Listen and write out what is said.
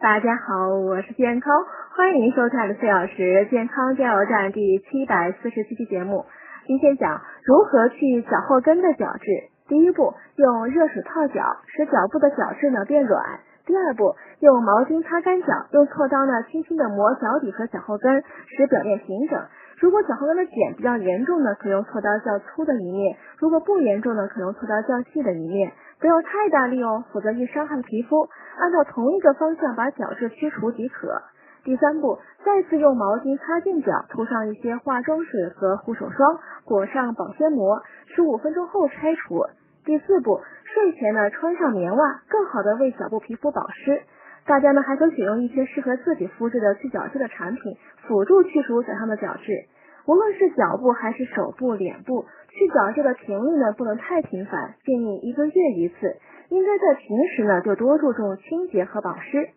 大家好，我是健康，欢迎收看的四小时健康加油站第七百四十七期节目。今天讲如何去脚后跟的角质。第一步，用热水泡脚，使脚部的角质呢变软。第二步，用毛巾擦干脚，用锉刀呢轻轻的磨脚底和脚后跟，使表面平整。如果脚后跟的茧比较严重呢，可用锉刀较粗的一面；如果不严重呢，可用锉刀较细的一面。不要太大力哦，否则易伤害皮肤。按照同一个方向把角质去除即可。第三步，再次用毛巾擦净脚，涂上一些化妆水和护手霜，裹上保鲜膜，十五分钟后拆除。第四步，睡前呢穿上棉袜，更好的为脚部皮肤保湿。大家呢还可选用一些适合自己肤质的去角质的产品，辅助去除脚上的角质。无论是脚部还是手部、脸部，去角质的频率呢不能太频繁，建议一个月一次。应该在平时呢就多注重清洁和保湿。